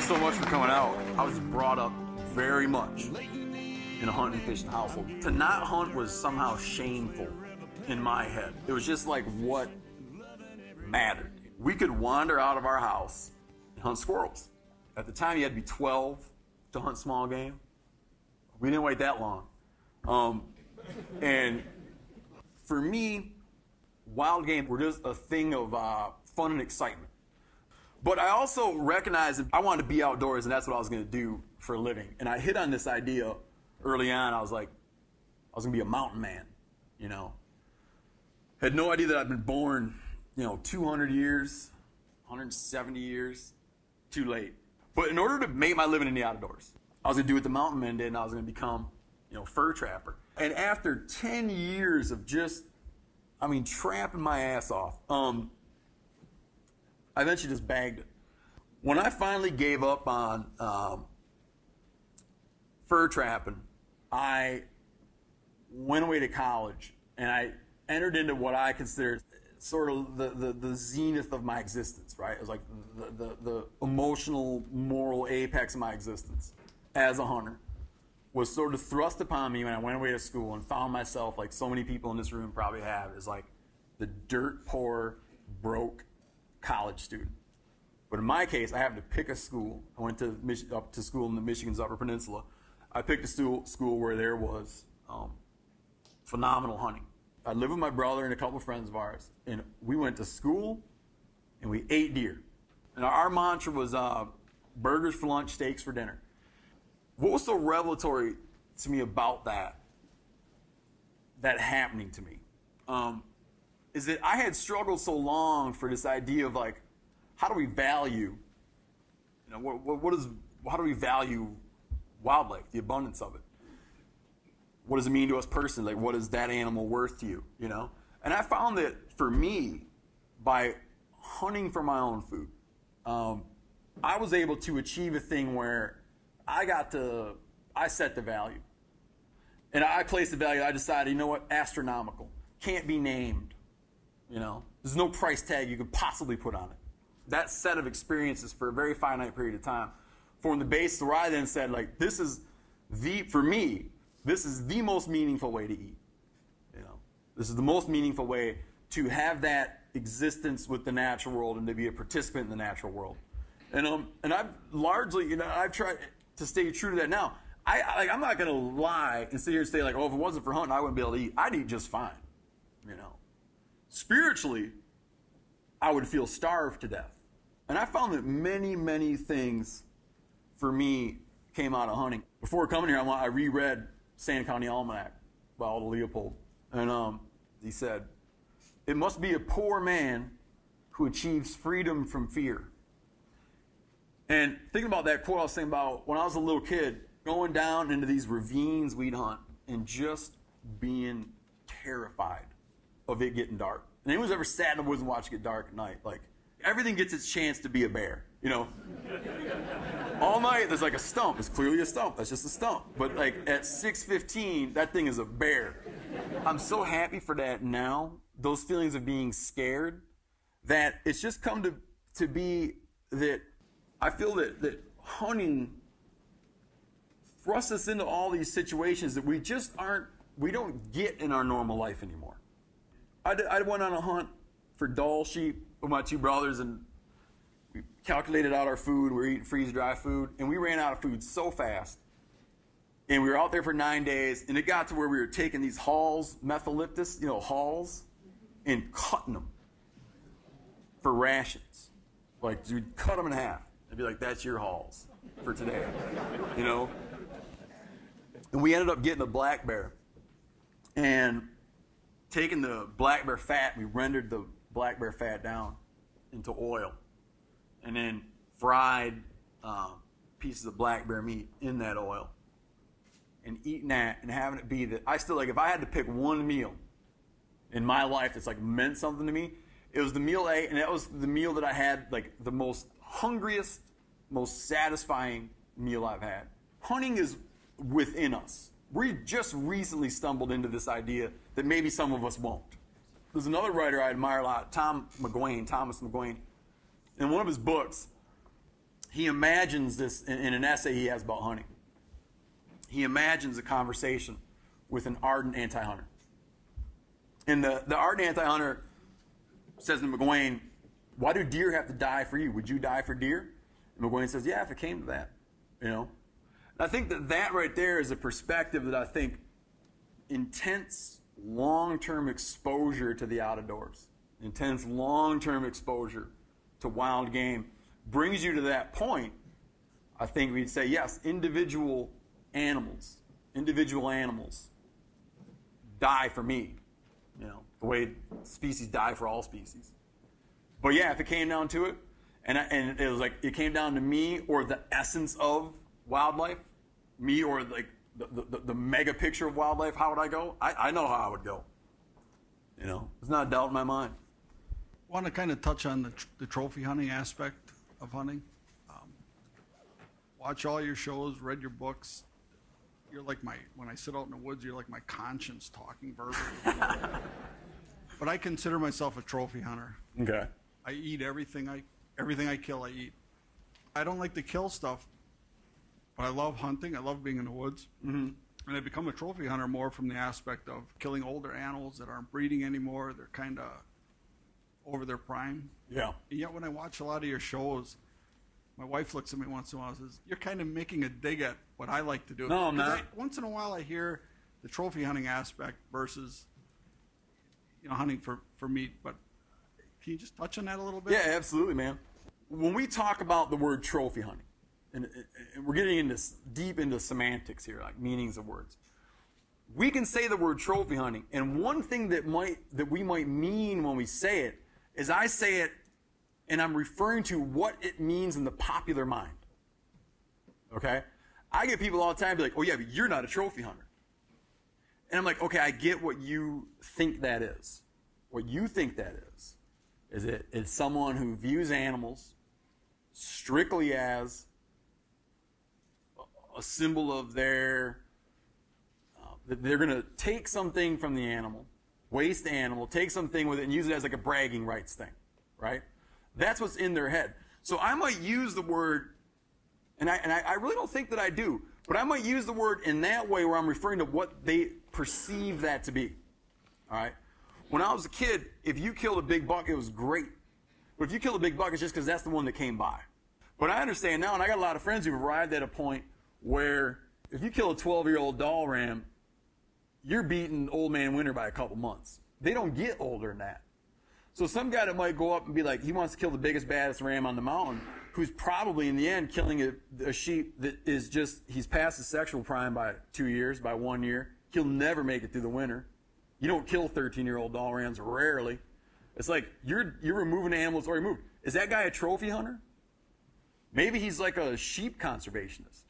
so much for coming out. I was brought up very much in a hunting fishing household. To not hunt was somehow shameful in my head. It was just like what mattered. We could wander out of our house and hunt squirrels. At the time, you had to be 12 to hunt small game. We didn't wait that long. Um, and for me, wild game were just a thing of uh, fun and excitement. But I also recognized I wanted to be outdoors, and that's what I was going to do for a living. And I hit on this idea early on. I was like, I was going to be a mountain man, you know. Had no idea that I'd been born, you know, 200 years, 170 years, too late. But in order to make my living in the outdoors, I was going to do what the mountain men did, and I was going to become, you know, fur trapper. And after 10 years of just, I mean, trapping my ass off, um, I eventually just bagged it. When I finally gave up on um, fur trapping, I went away to college and I entered into what I considered sort of the, the, the zenith of my existence, right? It was like the, the, the emotional, moral apex of my existence as a hunter was sort of thrust upon me when I went away to school and found myself, like so many people in this room probably have, is like the dirt poor, broke college student. But in my case, I happened to pick a school. I went to Mich- up to school in the Michigan's Upper Peninsula. I picked a school, school where there was um, phenomenal hunting. I lived with my brother and a couple of friends of ours, and we went to school and we ate deer. And our mantra was uh, burgers for lunch, steaks for dinner. What was so revelatory to me about that, that happening to me, um, is that I had struggled so long for this idea of like, how do we value, you know, what, what, what is, how do we value wildlife, the abundance of it? What does it mean to us personally? Like, what is that animal worth to you, you know? And I found that for me, by hunting for my own food, um, I was able to achieve a thing where I got to, I set the value. And I placed the value, I decided, you know what, astronomical. Can't be named. You know, there's no price tag you could possibly put on it. That set of experiences for a very finite period of time formed the basis where I then said, like, this is the, for me, this is the most meaningful way to eat. You know, this is the most meaningful way to have that existence with the natural world and to be a participant in the natural world. And um, and I've largely, you know, I've tried to stay true to that now. I, I I'm not gonna lie and sit here and say like, oh, if it wasn't for hunting, I wouldn't be able to eat. I'd eat just fine. You know, spiritually, I would feel starved to death. And I found that many, many things for me came out of hunting. Before coming here, I, reread Sand County Almanac by Aldo Leopold. And um, he said, It must be a poor man who achieves freedom from fear. And thinking about that quote, I was thinking about when I was a little kid, going down into these ravines we'd hunt and just being terrified of it getting dark. And anyone's ever sat in the woods and watched it get dark at night? Like, everything gets its chance to be a bear, you know? All night, there's like a stump. It's clearly a stump. That's just a stump. But like at 6:15, that thing is a bear. I'm so happy for that now. Those feelings of being scared, that it's just come to to be that I feel that that hunting thrusts us into all these situations that we just aren't we don't get in our normal life anymore. I, I went on a hunt for Dall sheep with my two brothers and we calculated out our food. We were eating freeze dry food, and we ran out of food so fast. And we were out there for nine days, and it got to where we were taking these halls, Mentho-Lyptus, you know, halls, and cutting them for rations. Like, we'd cut them in half. I'd be like, that's your halls for today, you know? And we ended up getting a black bear. And taking the black bear fat, we rendered the black bear fat down into oil and then fried uh, pieces of black bear meat in that oil and eating that and having it be that I still like if I had to pick one meal in my life that's like meant something to me, it was the meal A, and that was the meal that I had like the most hungriest, most satisfying meal I've had. Hunting is within us. We just recently stumbled into this idea that maybe some of us won't. There's another writer I admire a lot, Tom McGuane, Thomas McGuane in one of his books, he imagines this in, in an essay he has about hunting. He imagines a conversation with an ardent anti-hunter. And the, the ardent anti-hunter says to McGuane, why do deer have to die for you? Would you die for deer? And McGuane says, yeah, if it came to that, you know. I think that that right there is a perspective that I think intense long-term exposure to the outdoors, intense long-term exposure to wild game brings you to that point. I think we'd say yes, individual animals, individual animals die for me, you know, the way species die for all species. But yeah, if it came down to it, and, I, and it was like it came down to me or the essence of wildlife, me or like the, the, the mega picture of wildlife, how would I go? I, I know how I would go. You know, it's not a doubt in my mind. I want to kind of touch on the, tr- the trophy hunting aspect of hunting. Um, watch all your shows, read your books. You're like my, when I sit out in the woods, you're like my conscience talking verbally. but I consider myself a trophy hunter. Okay. I eat everything I everything I kill. I eat. I don't like to kill stuff, but I love hunting. I love being in the woods, mm-hmm. and I become a trophy hunter more from the aspect of killing older animals that aren't breeding anymore. They're kind of over their prime. Yeah. And yet, when I watch a lot of your shows, my wife looks at me once in a while and says, "You're kind of making a dig at what I like to do." No, I'm not. I, once in a while, I hear the trophy hunting aspect versus, you know, hunting for for meat. But can you just touch on that a little bit? Yeah, absolutely, man. When we talk about the word trophy hunting, and, and we're getting into deep into semantics here, like meanings of words. We can say the word trophy hunting, and one thing that might that we might mean when we say it is I say it, and I'm referring to what it means in the popular mind. Okay, I get people all the time be like, "Oh yeah, but you're not a trophy hunter," and I'm like, "Okay, I get what you think that is. What you think that is." is it is someone who views animals strictly as a symbol of their uh, they're going to take something from the animal waste the animal take something with it and use it as like a bragging rights thing right that's what's in their head so i might use the word and I, and I, I really don't think that i do but i might use the word in that way where i'm referring to what they perceive that to be all right when I was a kid, if you killed a big buck, it was great. But if you kill a big buck, it's just because that's the one that came by. But I understand now, and I got a lot of friends who've arrived at a point where if you kill a 12 year old Dall ram, you're beating old man winter by a couple months. They don't get older than that. So some guy that might go up and be like, he wants to kill the biggest, baddest ram on the mountain, who's probably in the end killing a, a sheep that is just, he's past his sexual prime by two years, by one year. He'll never make it through the winter. You don't kill 13 year old Dall rams rarely. It's like you're you're removing animals already moved. Is that guy a trophy hunter? Maybe he's like a sheep conservationist.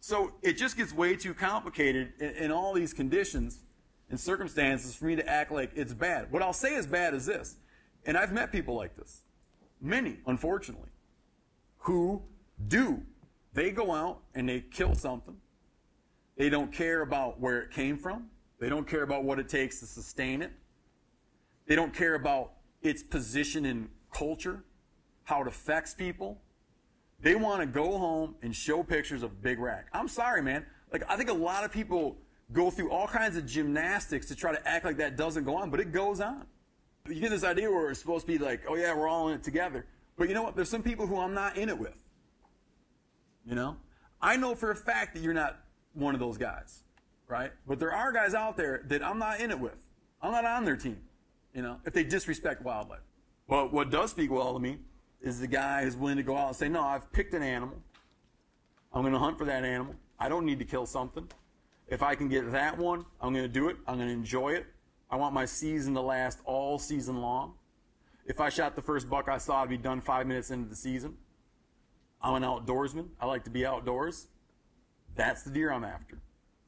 So it just gets way too complicated in, in all these conditions and circumstances for me to act like it's bad. What I'll say is bad is this, and I've met people like this, many, unfortunately, who do. They go out and they kill something. They don't care about where it came from. They don't care about what it takes to sustain it. They don't care about its position in culture, how it affects people. They want to go home and show pictures of big rack. I'm sorry, man. Like I think a lot of people go through all kinds of gymnastics to try to act like that doesn't go on, but it goes on. You get this idea where it's supposed to be like, oh yeah, we're all in it together. But you know what? There's some people who I'm not in it with. You know? I know for a fact that you're not one of those guys right? But there are guys out there that I'm not in it with. I'm not on their team, you know, if they disrespect wildlife. But what does speak well to me is the guy who's willing to go out and say, no, I've picked an animal. I'm going to hunt for that animal. I don't need to kill something. If I can get that one, I'm going to do it. I'm going to enjoy it. I want my season to last all season long. If I shot the first buck I saw, I'd be done five minutes into the season. I'm an outdoorsman. I like to be outdoors. That's the deer I'm after.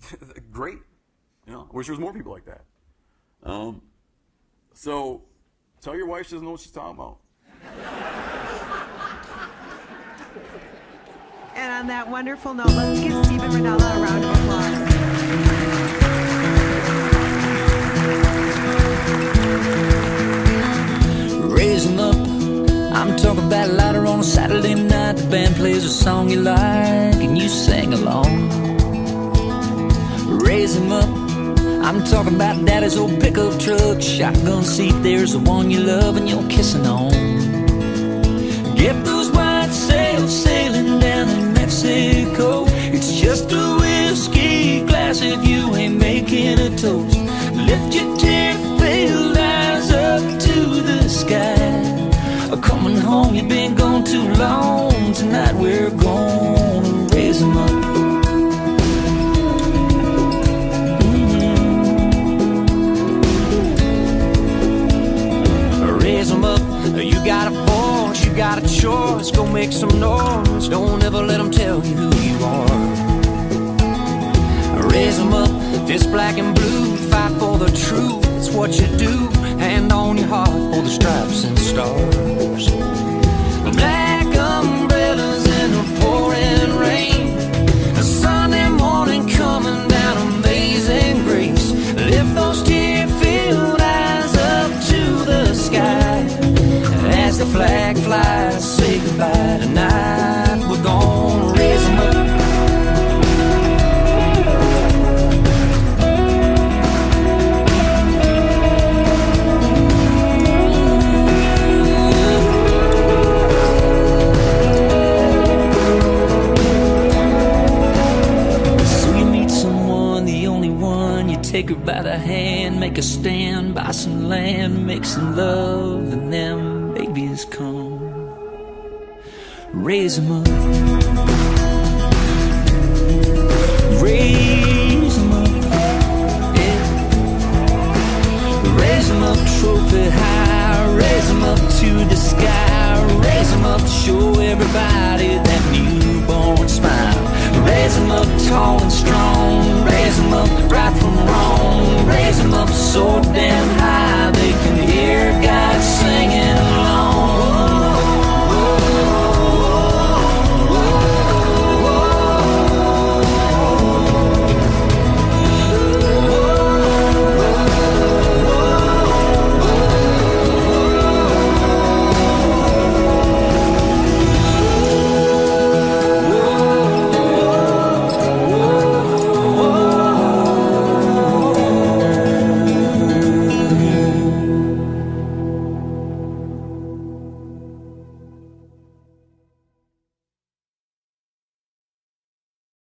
Great. You know, I wish there was more people like that. Um, so tell your wife she doesn't know what she's talking about. And on that wonderful note, let's give Steven Rinella a round of applause. Raising up, I'm talking about lighter on a Saturday night. The band plays a song you like and you sing along. Raise up, I'm talking about daddy's old pickup truck. Shotgun seat, there's the one you love and you're kissing on. It's just a whiskey glass if you ain't making a toast. make some noise. Don't ever let them tell you who you are. Raise them up, This black and blue. Fight for the truth, it's what you do. Hand on your heart for the stripes and stars. Black umbrella. Take her by the hand, make her stand, buy some land, make some love, and them babies come. Raise them up. Raise them up. Yeah. Raise them up trophy high. Raise them up to the sky. Raise them up, show everybody that newborn smile. Raise them up tall and strong. Raise them up right raise them up so damn